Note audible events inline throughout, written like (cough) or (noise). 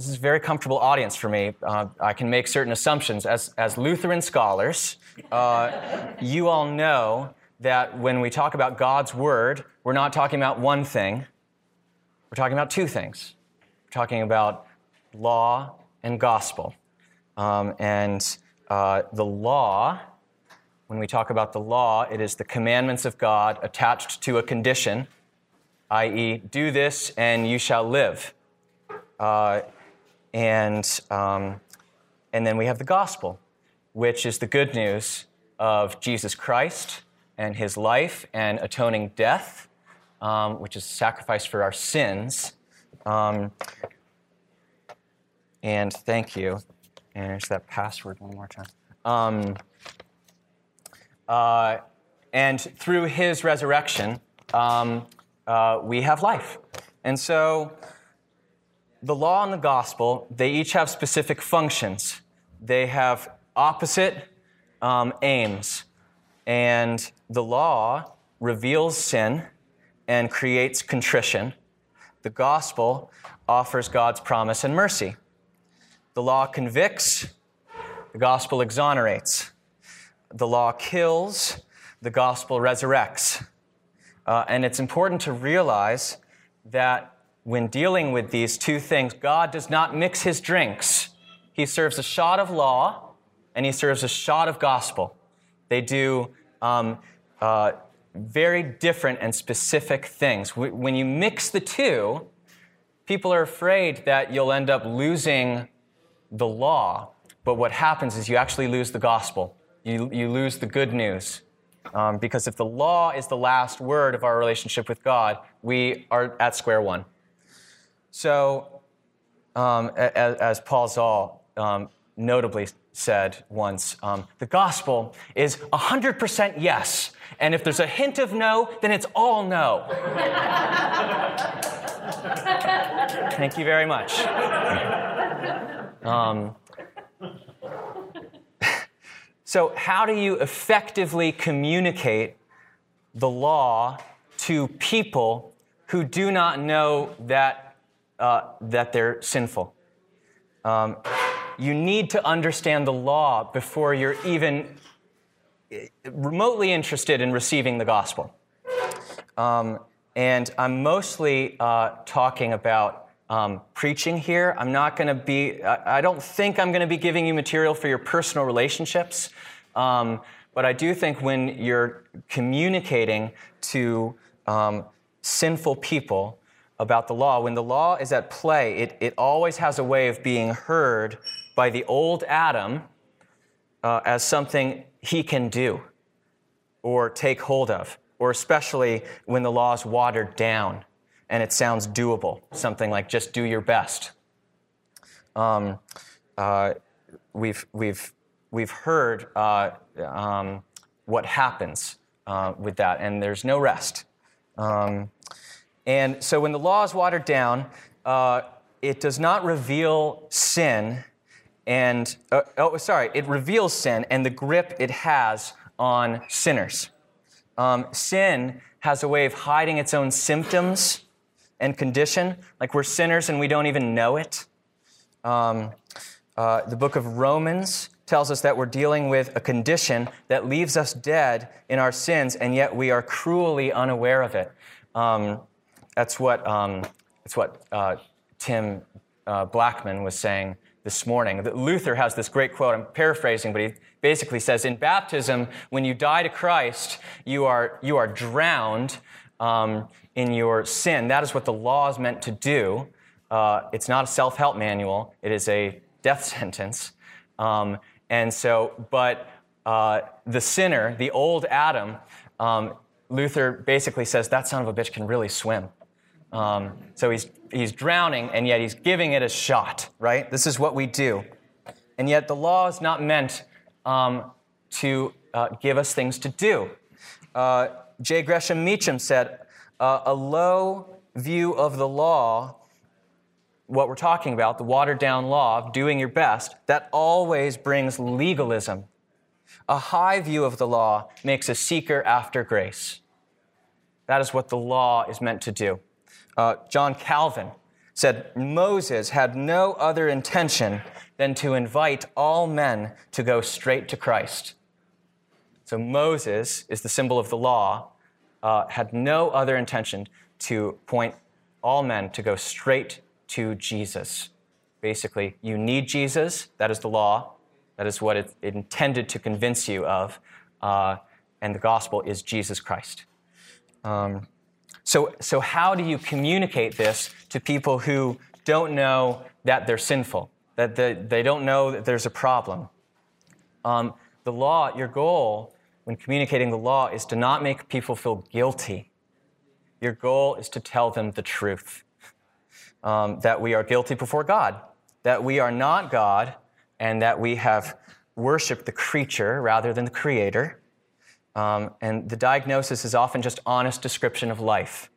this is a very comfortable audience for me. Uh, I can make certain assumptions. As, as Lutheran scholars, uh, (laughs) you all know that when we talk about God's Word, we're not talking about one thing, we're talking about two things. We're talking about law and gospel. Um, and uh, the law, when we talk about the law, it is the commandments of God attached to a condition, i.e., do this and you shall live. Uh, and, um, and then we have the gospel, which is the good news of Jesus Christ and his life and atoning death, um, which is a sacrifice for our sins. Um, and thank you. And there's that password one more time. Um, uh, and through his resurrection, um, uh, we have life. And so the law and the gospel, they each have specific functions. They have opposite um, aims. And the law reveals sin and creates contrition. The gospel offers God's promise and mercy. The law convicts, the gospel exonerates. The law kills, the gospel resurrects. Uh, and it's important to realize that when dealing with these two things, God does not mix his drinks. He serves a shot of law and he serves a shot of gospel. They do um, uh, very different and specific things. When you mix the two, people are afraid that you'll end up losing the law. But what happens is you actually lose the gospel, you, you lose the good news. Um, because if the law is the last word of our relationship with God, we are at square one. So, um, as, as, Paul Zahl um, notably said once, um, the gospel is 100% yes. And if there's a hint of no, then it's all no. (laughs) Thank you very much. Um, (laughs) so, how do you effectively communicate the law to people who do not know that, uh, that they're sinful? Um, you need to understand the law before you're even eh, remotely interested in receiving the gospel. Um, and I'm mostly uh, talking about um, preaching here. I'm not going to be, I, I, don't think I'm going to be giving you material for your personal relationships. Um, but I do think when you're communicating to um, sinful people about the law, when the law is at play, it, it always has a way of being heard by the old Adam uh, as something he can do or take hold of, or especially when the law is watered down and it sounds doable, something like just do your best. Um, uh, we've, we've, we've heard uh, um, what happens uh, with that, and there's no rest. Um, and so when the law is watered down, uh, it does not reveal sin and, uh, oh, sorry, it reveals sin and the grip it has on sinners. Um, sin has a way of hiding its own symptoms and condition, like we're sinners and we don't even know it. Um, uh, the book of Romans tells us that we're dealing with a condition that leaves us dead in our sins, and yet we are cruelly unaware of it. Um, that's what, um, that's what uh, Tim uh, Blackman was saying this morning. Luther has this great quote, I'm paraphrasing, but he basically says In baptism, when you die to Christ, you are, you are drowned um, in your sin. That is what the law is meant to do. Uh, it's not a self help manual, it is a death (laughs) sentence. Um, and so, but uh, the sinner, the old Adam, um, Luther basically says that son of a bitch can really swim. Um, so he's, he's drowning, and yet he's giving it a shot, right? This is what we do. And yet the law is not meant um, to uh, give us things to do. Uh, J. Gresham Machen said, uh, a low view of the law, what we're talking about, the watered down law of doing your best, that always brings legalism. A high view of the law makes a seeker after grace. That is what the law is meant to do. Uh, John Calvin said Moses had no other intention than to invite all men to go straight to Christ. So Moses is the symbol of the law, uh, had no other intention to point all men to go straight to Jesus. Basically, you need Jesus, that is the law, that is what it intended to convince you of, uh, and the gospel is Jesus Christ. Um, so, so, how do you communicate this to people who don't know that they're sinful, that they, they don't know that there's a problem? Um, the law, your goal when communicating the law is to not make people feel guilty. Your goal is to tell them the truth um, that we are guilty before God, that we are not God, and that we have worshiped the creature rather than the creator um, and the diagnosis is often just honest description of life.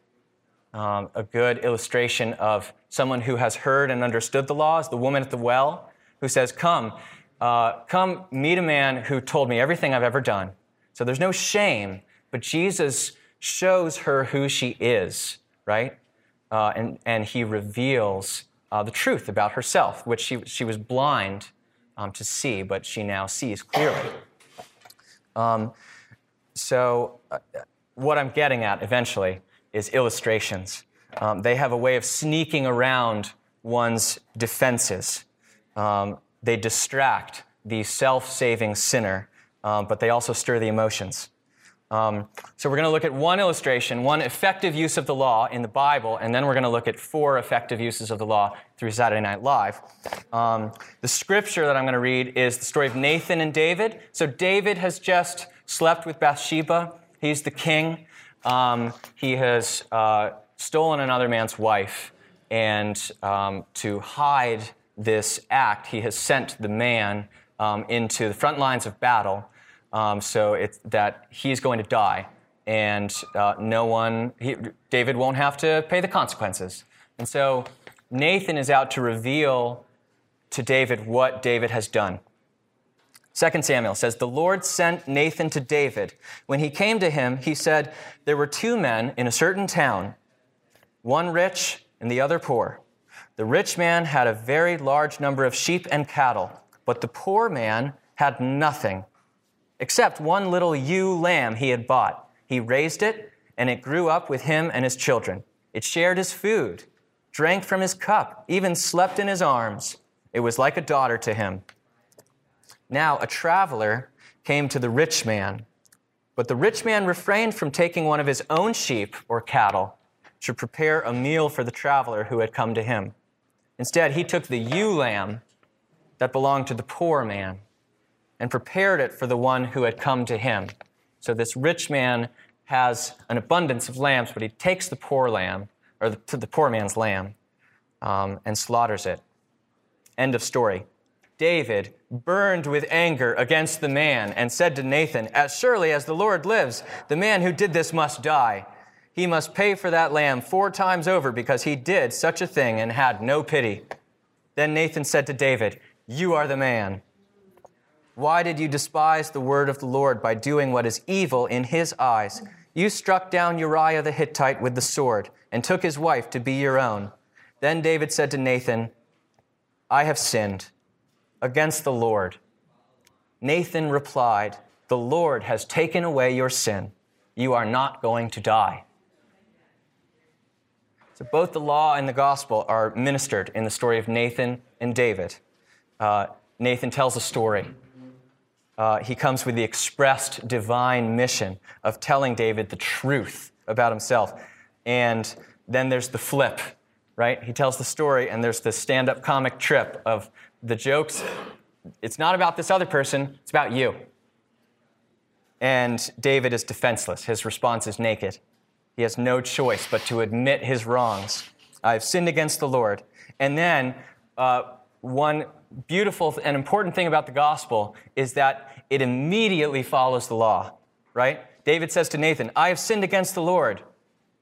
Um, a good illustration of someone who has heard and understood the laws, the woman at the well, who says, Come, uh, come meet a man who told me everything I've ever done. So there's no shame, but Jesus shows her who she is, right? Uh, and, and he reveals uh, the truth about herself, which she, she was blind um, to see, but she now sees clearly. Um, so, uh, what I'm getting at eventually is illustrations. Um, they have a way of sneaking around one's defenses. Um, they distract the self saving sinner, um, but they also stir the emotions. Um, so, we're going to look at one illustration, one effective use of the law in the Bible, and then we're going to look at four effective uses of the law through Saturday Night Live. Um, the scripture that I'm going to read is the story of Nathan and David. So, David has just slept with Bathsheba. He's the king. Um, he has uh, stolen another man's wife. And um, to hide this act, he has sent the man um, into the front lines of battle um, so it's that he's going to die. And uh, no one, he, David won't have to pay the consequences. And so Nathan is out to reveal to David what David has done. 2 Samuel says, The Lord sent Nathan to David. When he came to him, he said, There were two men in a certain town, one rich and the other poor. The rich man had a very large number of sheep and cattle, but the poor man had nothing except one little ewe lamb he had bought. He raised it, and it grew up with him and his children. It shared his food, drank from his cup, even slept in his arms. It was like a daughter to him. Now a traveler came to the rich man, but the rich man refrained from taking one of his own sheep or cattle to prepare a meal for the traveler who had come to him. Instead, he took the ewe lamb that belonged to the poor man and prepared it for the one who had come to him. So this rich man has an abundance of lambs, but he takes the poor lamb, or the, the poor man's lamb, um, and slaughters it. End of story. David burned with anger against the man and said to Nathan, As surely as the Lord lives, the man who did this must die. He must pay for that lamb four times over because he did such a thing and had no pity. Then Nathan said to David, You are the man. Why did you despise the word of the Lord by doing what is evil in his eyes? You struck down Uriah the Hittite with the sword and took his wife to be your own. Then David said to Nathan, I have sinned against the Lord. Nathan replied, The Lord has taken away your sin. You are not going to die. So both the law and the gospel are ministered in the story of Nathan and David. Uh, Nathan tells a story uh, he comes with the expressed divine mission of telling David the truth about himself. And then there's the flip, right? He tells the story, and there's the stand up comic trip of the jokes. It's not about this other person, it's about you. And David is defenseless. His response is naked. He has no choice but to admit his wrongs. I've sinned against the Lord. And then, uh, one beautiful and important thing about the gospel is that it immediately follows the law, right? David says to Nathan, I have sinned against the Lord.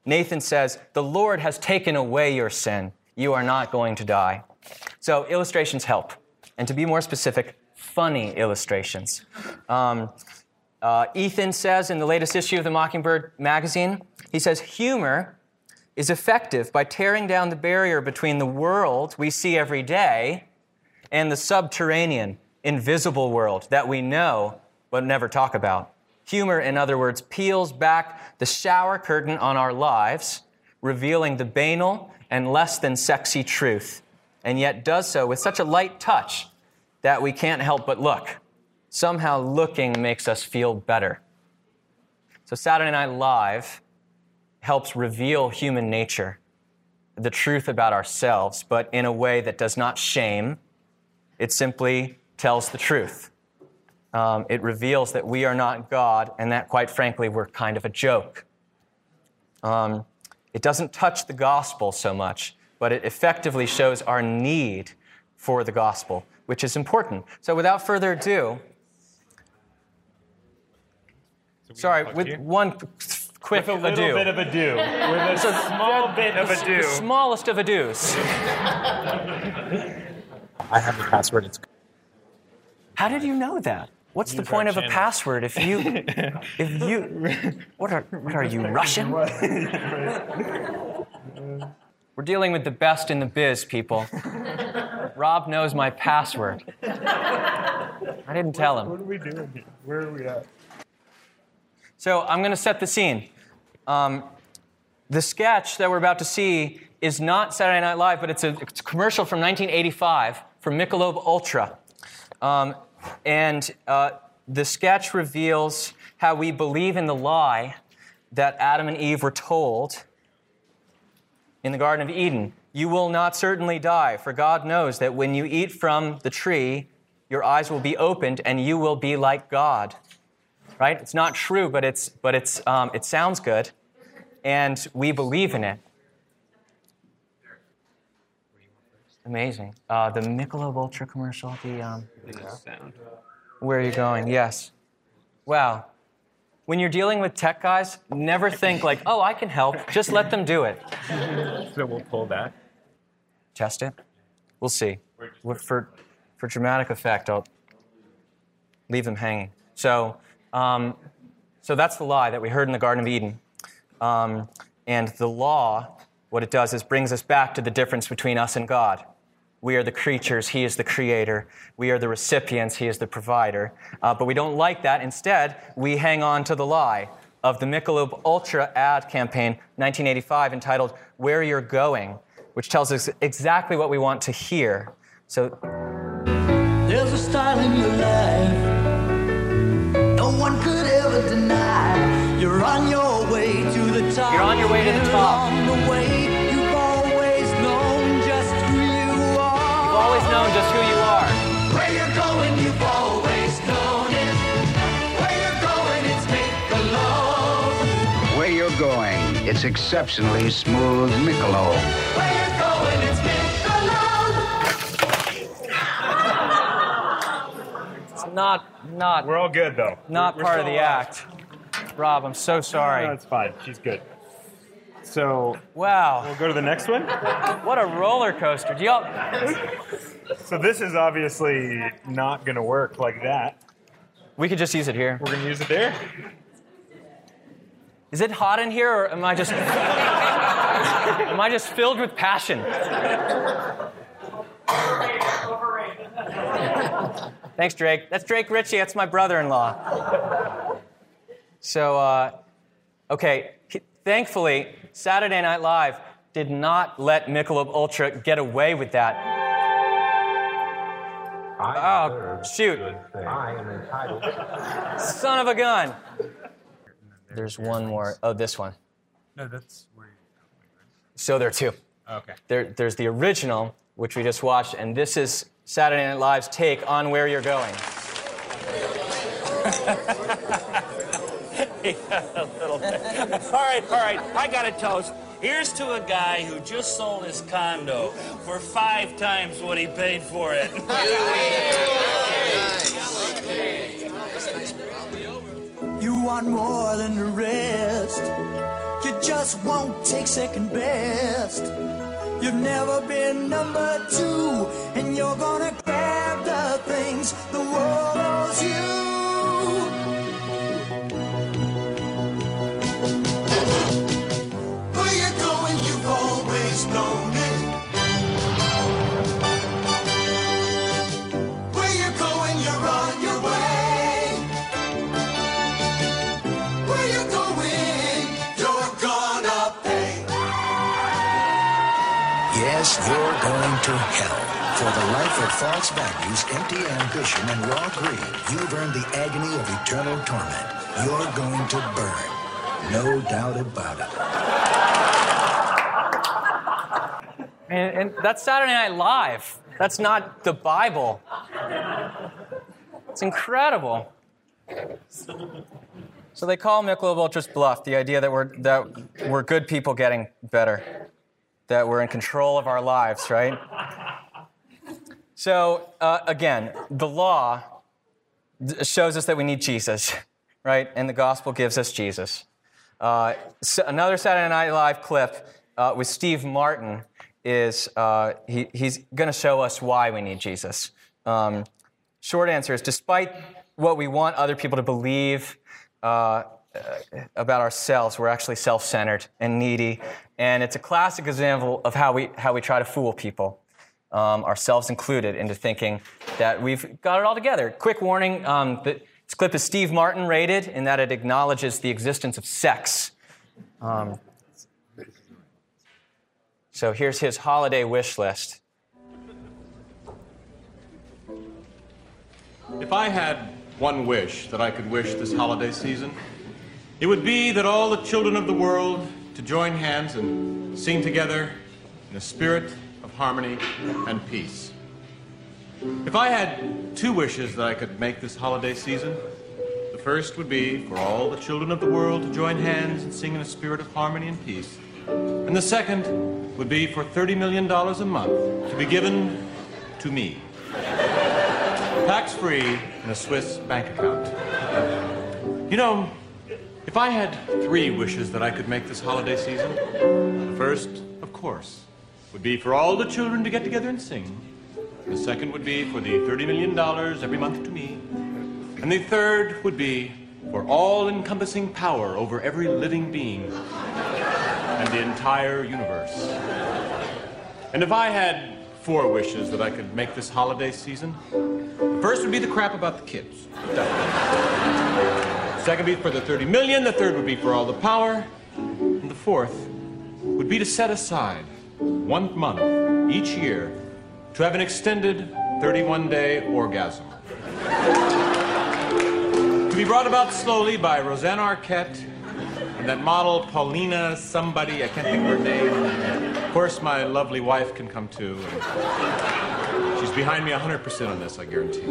Nathan says, The Lord has taken away your sin. You are not going to die. So illustrations help. And to be more specific, funny illustrations. Um, uh, Ethan says in the latest issue of the Mockingbird magazine, he says, humor is effective by tearing down the barrier between the world we see every day and the subterranean, invisible world that we know but never talk about. Humor, in other words, peels back the shower curtain on our lives, revealing the banal and less than sexy truth, and yet does so with such a light touch that we can't help but look. Somehow looking makes us feel better. So, Saturday Night Live helps reveal human nature, the truth about ourselves, but in a way that does not shame. It simply tells the truth. Um, it reveals that we are not God and that, quite frankly, we're kind of a joke. Um, it doesn't touch the gospel so much, but it effectively shows our need for the gospel, which is important. So, without further ado, sorry, with one quick With a little ado. bit of ado. With a small bit of the, ado. the smallest of ados. I have the password. It's How did you know that? What's the point our of a password if you if you (laughs) what are what are you Russian? We're dealing with the best in the biz, people. Rob knows my password. I didn't tell him. What are we doing here? Where are we at? So I'm going to set the scene. Um, the sketch that we're about to see is not Saturday Night Live, but it's a, it's a commercial from 1985 from Michelob Ultra. Um, and uh, the sketch reveals how we believe in the lie that Adam and Eve were told in the Garden of Eden. You will not certainly die, for God knows that when you eat from the tree, your eyes will be opened and you will be like God right? It's not true, but it's but it's um, it sounds good, and we believe in it. Amazing. Uh, the Michelob Ultra commercial. The um, where are you going? Yes. Wow. When you're dealing with tech guys, never think like, oh, I can help. Just let them do it. So we'll pull that. Test it. We'll see. For for dramatic effect, I'll leave them hanging. So, um, so that's the lie that we heard in the Garden of Eden. Um, and the law, what it does is brings us back to the difference between us and God. We are the creatures, He is the creator. We are the recipients, He is the provider. Uh, but we don't like that. Instead, we hang on to the lie of the Michelob Ultra ad campaign, 1985, entitled Where You're Going, which tells us exactly what we want to hear. So There's a style in your life no one could ever deny. You're on your way to the top. You're on your way to the top. Always known just who you are. Where you're going, you've always known it. Where you're going, it's make a. Where you're going, it's exceptionally smooth Michelob. Where you're going, it's make. It's not not We're all good though. not We're part of the alive. act. Rob, I'm so sorry. No, that's fine. She's good. So Wow, we'll go to the next one. what a roller coaster. Do y'all? So this is obviously not going to work like that. We could just use it here. We're going to use it there. Is it hot in here, or am I just am I just filled with passion? Thanks, Drake. That's Drake Ritchie. That's my brother-in-law. So, uh, okay. Thankfully, Saturday Night Live did not let Michelob Ultra get away with that. Oh, shoot. I am entitled. (laughs) Son of a gun. There's one more. Oh, this one. No, that's where. So there are two. Okay. There, there's the original, which we just watched, and this is Saturday Night Live's take on where you're going. (laughs) (laughs) (laughs) All right, all right. I got a toast. Here's to a guy who just sold his condo for five times what he paid for it. (laughs) You want more than the rest. You just won't take second best. You've never been number two, and you're gonna grab the things the world owes you. Of false values, empty ambition, and raw greed, you've earned the agony of eternal torment. You're going to burn. No doubt about it. And, and that's Saturday Night Live. That's not the Bible. It's incredible. So they call Michelob Ultra's bluff, the idea that we're, that we're good people getting better, that we're in control of our lives, right? So uh, again, the law shows us that we need Jesus, (laughs) right? And the gospel gives us Jesus. Uh, so another Saturday Night Live clip uh, with Steve Martin is uh, he, he's going to show us why we need Jesus. Um, short answer is despite what we want other people to believe uh, about ourselves, we're actually self centered and needy. And it's a classic example of how we, how we try to fool people. Um, ourselves included, into thinking that we've got it all together. Quick warning um, this clip is Steve Martin rated in that it acknowledges the existence of sex. Um, so here's his holiday wish list. If I had one wish that I could wish this holiday season, it would be that all the children of the world to join hands and sing together in a spirit harmony and peace. If I had two wishes that I could make this holiday season, the first would be for all the children of the world to join hands and sing in a spirit of harmony and peace. And the second would be for $30 million a month to be given to me. Tax free in a Swiss bank account. You know, if I had three wishes that I could make this holiday season, the first, of course, would be for all the children to get together and sing. The second would be for the $30 million every month to me. And the third would be for all encompassing power over every living being and the entire universe. And if I had four wishes that I could make this holiday season, the first would be the crap about the kids. Second would be for the 30 million, the third would be for all the power, and the fourth would be to set aside one month each year to have an extended 31 day orgasm. to be brought about slowly by Rosanna Arquette and that model Paulina somebody, I can't think of her name. Of course, my lovely wife can come too. She's behind me 100% on this, I guarantee.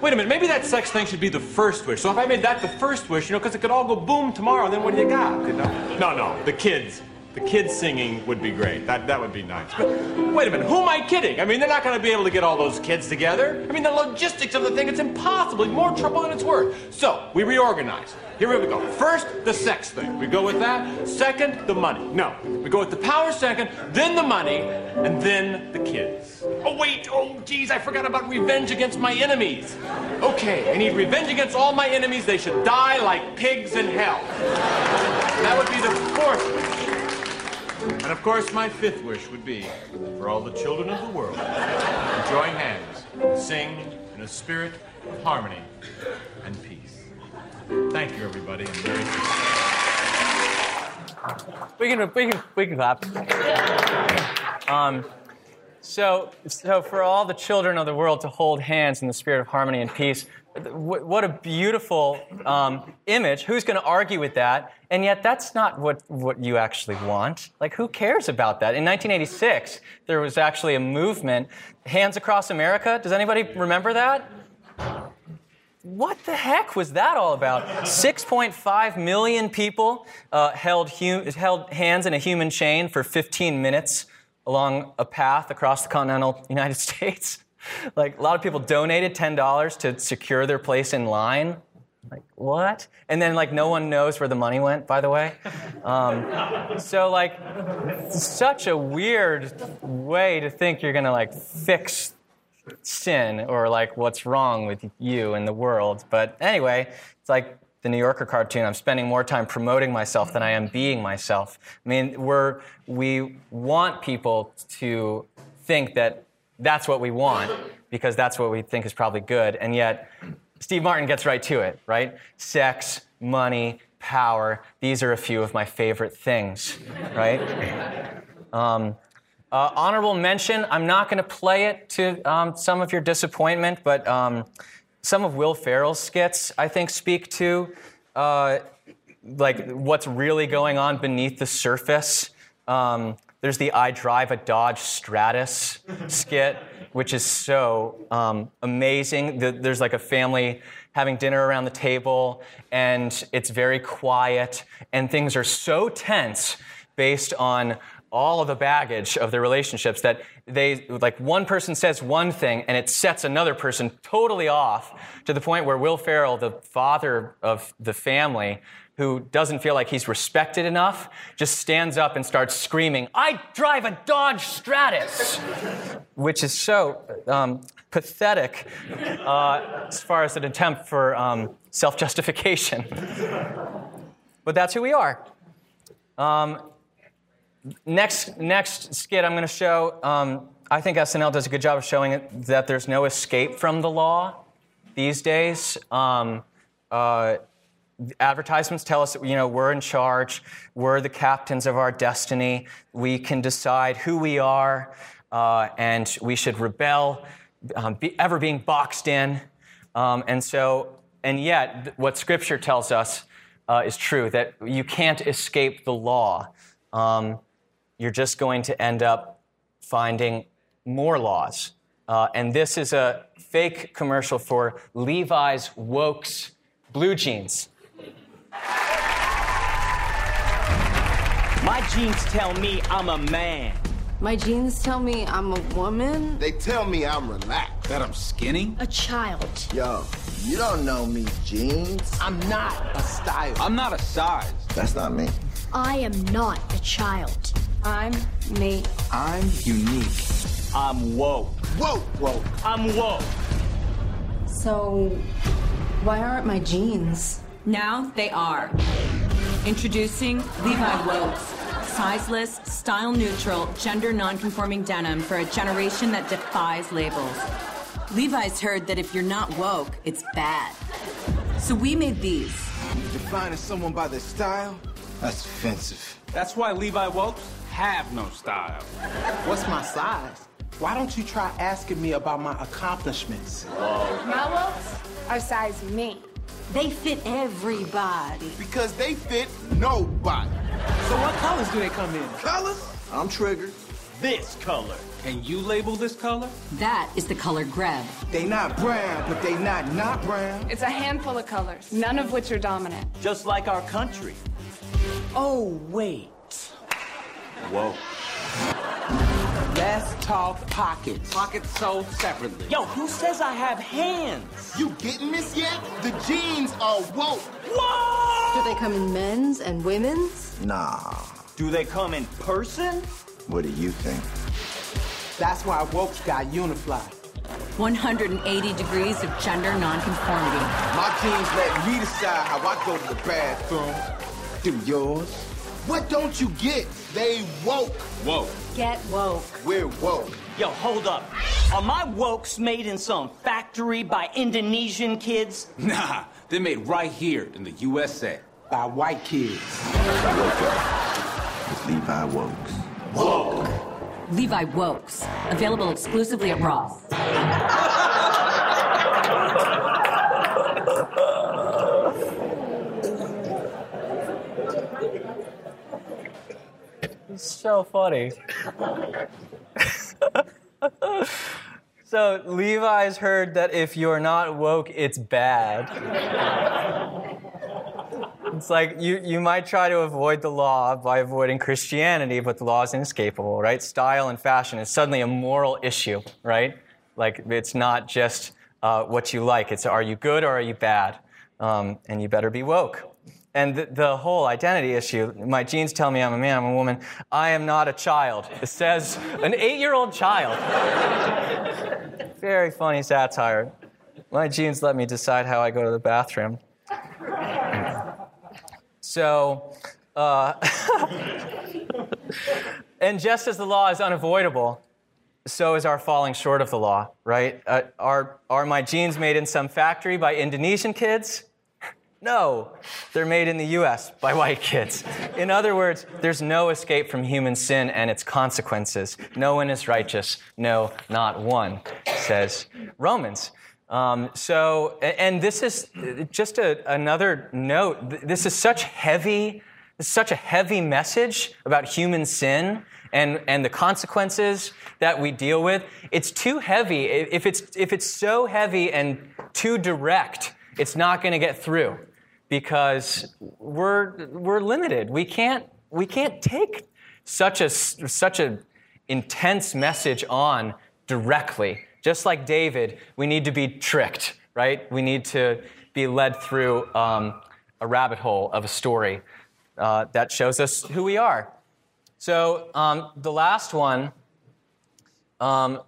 Wait a minute, maybe that sex thing should be the first wish. So if I made that the first wish, you know, because it could all go boom tomorrow, then what do you got? You know? No, no, the kids. The kids singing would be great. That, that would be nice. But wait a minute, who am I kidding? I mean, they're not going to be able to get all those kids together. I mean, the logistics of the thing, it's impossible. More trouble than it's worth. So, we reorganize. Here we go. First, the sex thing. We go with that. Second, the money. No. We go with the power second, then the money, and then the kids. Oh, wait. Oh, geez, I forgot about revenge against my enemies. Okay, I need revenge against all my enemies. They should die like pigs in hell. That would be the fourth. And of course, my fifth wish would be for all the children of the world to join hands and sing in a spirit of harmony and peace. Thank you, everybody, and Merry Christmas. We can, we can, we can clap. Um, so, so for all the children of the world to hold hands in the spirit of harmony and peace, wh- what a beautiful um, image. Who's going to argue with that? And yet, that's not what, what you actually want. Like, who cares about that? In 1986, there was actually a movement, Hands Across America. Does anybody remember that? What the heck was that all about? 6.5 million people uh, held, held hands in a human chain for 15 minutes along a path across the continental (laughs) United States. (laughs) like, a lot of people donated $10 to secure their place in line. Like, what? And then, like, no one knows where the money went, by the way. Um, (laughs) so, like, such a weird way to think you're gonna, like, fix sin or like what's wrong with you and the world. But anyway, it's like the New Yorker cartoon. I'm spending more time promoting myself than I am being myself. I mean, we're we want people to think that that's what we want because that's what we think is probably good, and yet Steve Martin gets right to it. Right? Sex, money, power. These are a few of my favorite things. Right? Um, Uh, honorable mention, I'm not going to play it to um, some of your disappointment, but um, some of Will Ferrell's skits, I think, speak to uh, like what's really going on beneath the surface. Um, there's the I drive a Dodge Stratus skit, which is so um, amazing. The- There's like a family having dinner around the table, and it's very quiet, and things are so tense based on all of the baggage of their relationships that they like one person says one thing and it sets another person totally off to the point where Will Ferrell, the father of the family, who doesn't feel like he's respected enough, just stands up and starts screaming, I drive a Dodge Stratus, (laughs) which is so um, pathetic uh, as far as an attempt for um, self justification. (laughs) but that's who we are. Um, next, next skit I'm going to show, um, I think SNL does a good job of showing it, that there's no escape from the law these days. Um, uh, advertisements tell us that you know we're in charge we're the captains of our destiny we can decide who we are uh, and we should rebel um, be, ever being boxed in um, and so and yet what scripture tells us uh, is true that you can't escape the law um, you're just going to end up finding more laws uh, and this is a fake commercial for levi's wokes blue jeans My jeans tell me I'm a man. My jeans tell me I'm a woman. They tell me I'm relaxed. That I'm skinny? A child. Yo, you don't know me, jeans. I'm not a style. I'm not a size. That's not me. I am not a child. I'm me. I'm unique. I'm woke. Woke, woke. I'm woke. So, why aren't my jeans? Now they are. Introducing Levi Wokes, sizeless, style neutral, gender non-conforming denim for a generation that defies labels. Levi's heard that if you're not woke, it's bad. So we made these. Defining someone by their style? That's offensive. That's why Levi Wokes have no style. What's my size? Why don't you try asking me about my accomplishments? My wokes are size me. They fit everybody. Because they fit nobody. So what colors do they come in? Colors? I'm triggered. This color. Can you label this color? That is the color Greb. They not brown, but they not not brown. It's a handful of colors, none of which are dominant. Just like our country. Oh, wait. Whoa. Let's talk pockets. Pockets sold separately. Yo, who says I have hands? You getting this yet? The jeans are woke. Whoa! Do they come in men's and women's? Nah. Do they come in person? What do you think? That's why Wokes got Unifly. 180 degrees of gender nonconformity. My jeans let me decide how I go to the bathroom. Do yours? What don't you get? They woke. Whoa. Get woke. We're woke. Yo, hold up. Are my Wokes made in some factory by Indonesian kids? (laughs) Nah, they're made right here in the USA. By white kids. Woke up with Levi Wokes. Woke. Levi Wokes, available exclusively at Ross. (laughs) It's so funny. (laughs) so Levi's heard that if you're not woke, it's bad. It's like you, you might try to avoid the law by avoiding Christianity, but the law is inescapable, right? Style and fashion is suddenly a moral issue, right? Like it's not just uh, what you like, it's are you good or are you bad? Um, and you better be woke. And the, the whole identity issue, my jeans tell me I'm a man, I'm a woman. I am not a child. It says an eight year old child. Very funny satire. My jeans let me decide how I go to the bathroom. So, uh, (laughs) and just as the law is unavoidable, so is our falling short of the law, right? Uh, are, are my jeans made in some factory by Indonesian kids? No, they're made in the US by white kids. In other words, there's no escape from human sin and its consequences. No one is righteous, no, not one, says Romans. Um, so, and this is just a, another note. This is such heavy, such a heavy message about human sin and, and the consequences that we deal with. It's too heavy. If it's, if it's so heavy and too direct, it's not going to get through because we're, we're limited. We can't, we can't take such a, such a intense message on directly. Just like David, we need to be tricked, right? We need to be led through um, a rabbit hole of a story uh, that shows us who we are. So um, the last one um,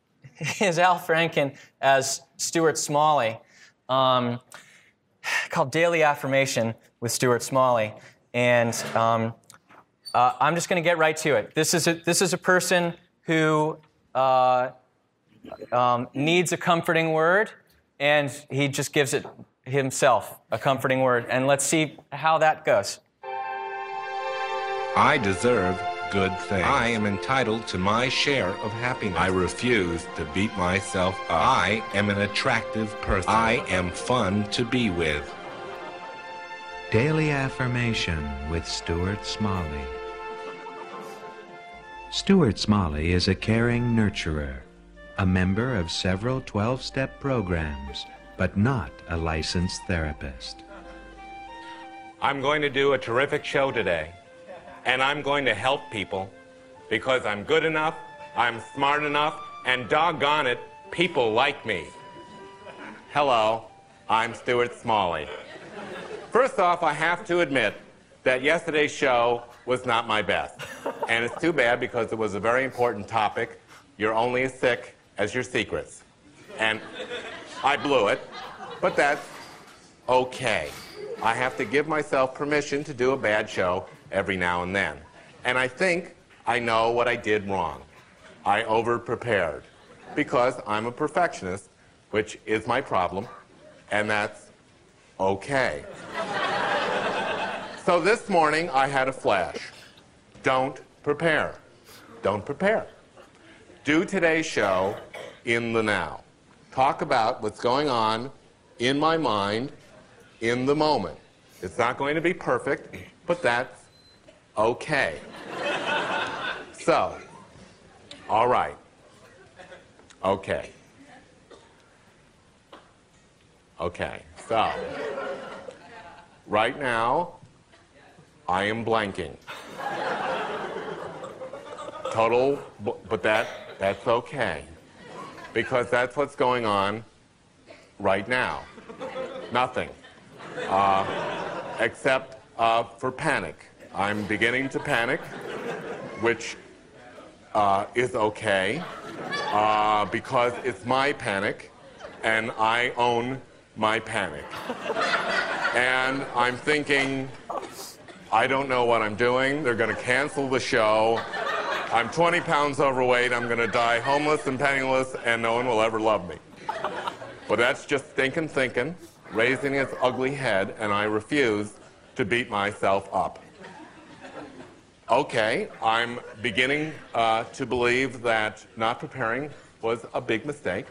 (laughs) is Al Franken as Stuart Smalley, um, called Daily Affirmation with Stuart Smalley. And um, uh, I'm just going to get right to it. This is a, this is a person who uh, um, needs a comforting word, and he just gives it himself a comforting word. And let's see how that goes. I deserve good things. I am entitled to my share of happiness. I refuse to beat myself up. I am an attractive person. I am fun to be with. Daily Affirmation with Stuart Smalley. Stuart Smalley is a caring nurturer, a member of several 12 step programs, but not a licensed therapist. I'm going to do a terrific show today and I'm going to help people because I'm good enough, I'm smart enough, and doggone it, people like me. Hello, I'm Stuart Smalley. First off, I have to admit that yesterday's show was not my best. And it's too bad because it was a very important topic. You're only as sick as your secrets. And I blew it, but that's okay. I have to give myself permission to do a bad show every now and then. And I think I know what I did wrong. I over-prepared because I'm a perfectionist, which is my problem, and that's okay. so this morning I had a flash. Don't prepare. Don't prepare. Do today's show in the now. Talk about what's going on in my mind in the moment. It's not going to be perfect, but that's Okay. So, all right. Okay. Okay. So, right now, I am blanking. Total, but that that's okay. Because that's what's going on right now. Nothing. Uh, except uh, for panic. I'm beginning to panic, which uh, is okay uh, because it's my panic and I own my panic. and I'm thinking, I don't know what I'm doing. They're going to cancel the show. I'm 20 pounds overweight. I'm going to die homeless and penniless, and no one will ever love me. But that's just thinking, thinking, raising its ugly head, and I refuse to beat myself up. Okay, I'm beginning uh, to believe that not preparing was a big mistake.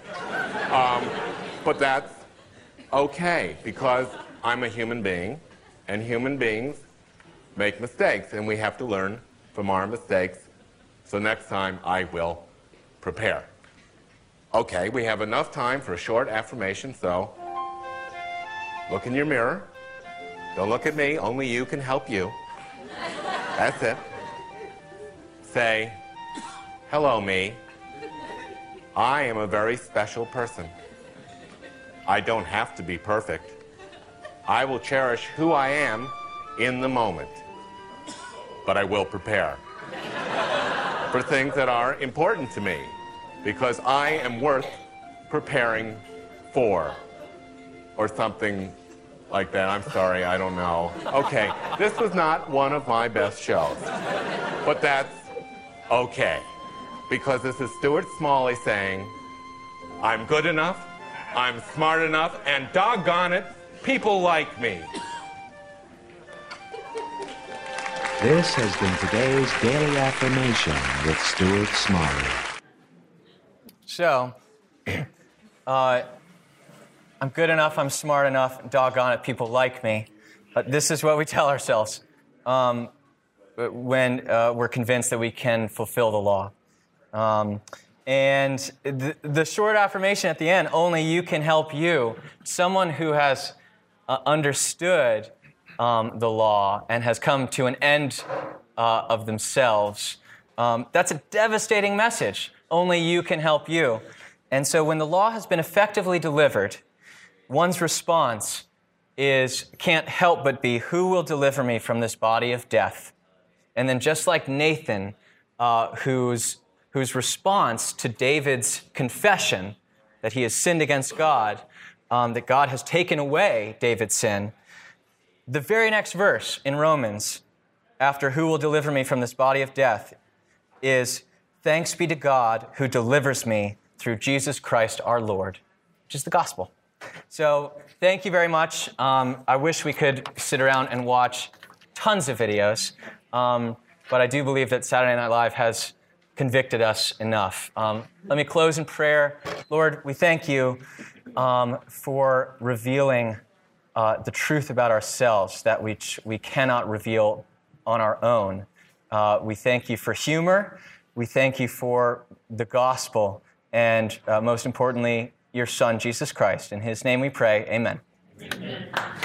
Um, but that's okay because I'm a human being and human beings make mistakes and we have to learn from our mistakes. So next time I will prepare. Okay, we have enough time for a short affirmation, so look in your mirror. Don't look at me, only you can help you. That's it say, Hello, me. I am a very special person. I don't have to be perfect. I will cherish who I am in the moment. But I will prepare for things that are important to me because I am worth preparing for or something like that. I'm sorry, I don't know. Okay, this was not one of my best shows, but that's okay. Because this is Stuart Smalley saying, I'm good enough, I'm smart enough, and doggone it, people like me. This has been today's Daily Affirmation with Stuart Smalley. So, (clears throat) uh, I'm good enough, I'm smart enough, doggone it, people like me. But this is what we tell ourselves um, when uh, we're convinced that we can fulfill the law. Um, and the, the, short affirmation at the end only you can help you. Someone who has uh, understood um, the law and has come to an end uh, of themselves. Um, that's a devastating message. Only you can help you. And so, when the law has been effectively delivered, one's response is can't help but be, Who will deliver me from this body of death? And then, just like Nathan, uh, whose, whose response to David's confession that he has sinned against God, um, that God has taken away David's sin, the very next verse in Romans, after who will deliver me from this body of death, is thanks be to God who delivers me through Jesus Christ our Lord, which is the gospel. So thank you very much. Um, I wish we could sit around and watch tons of videos, um, but I do believe that Saturday Night Live has convicted us enough. Um, let me close in prayer. Lord, we thank you um, for revealing uh, the truth about ourselves that we, ch- we cannot reveal on our own. Uh, we thank you for humor. We thank you for the gospel. And uh, most importantly, your Son, Jesus Christ. In his name we pray. Amen. Amen.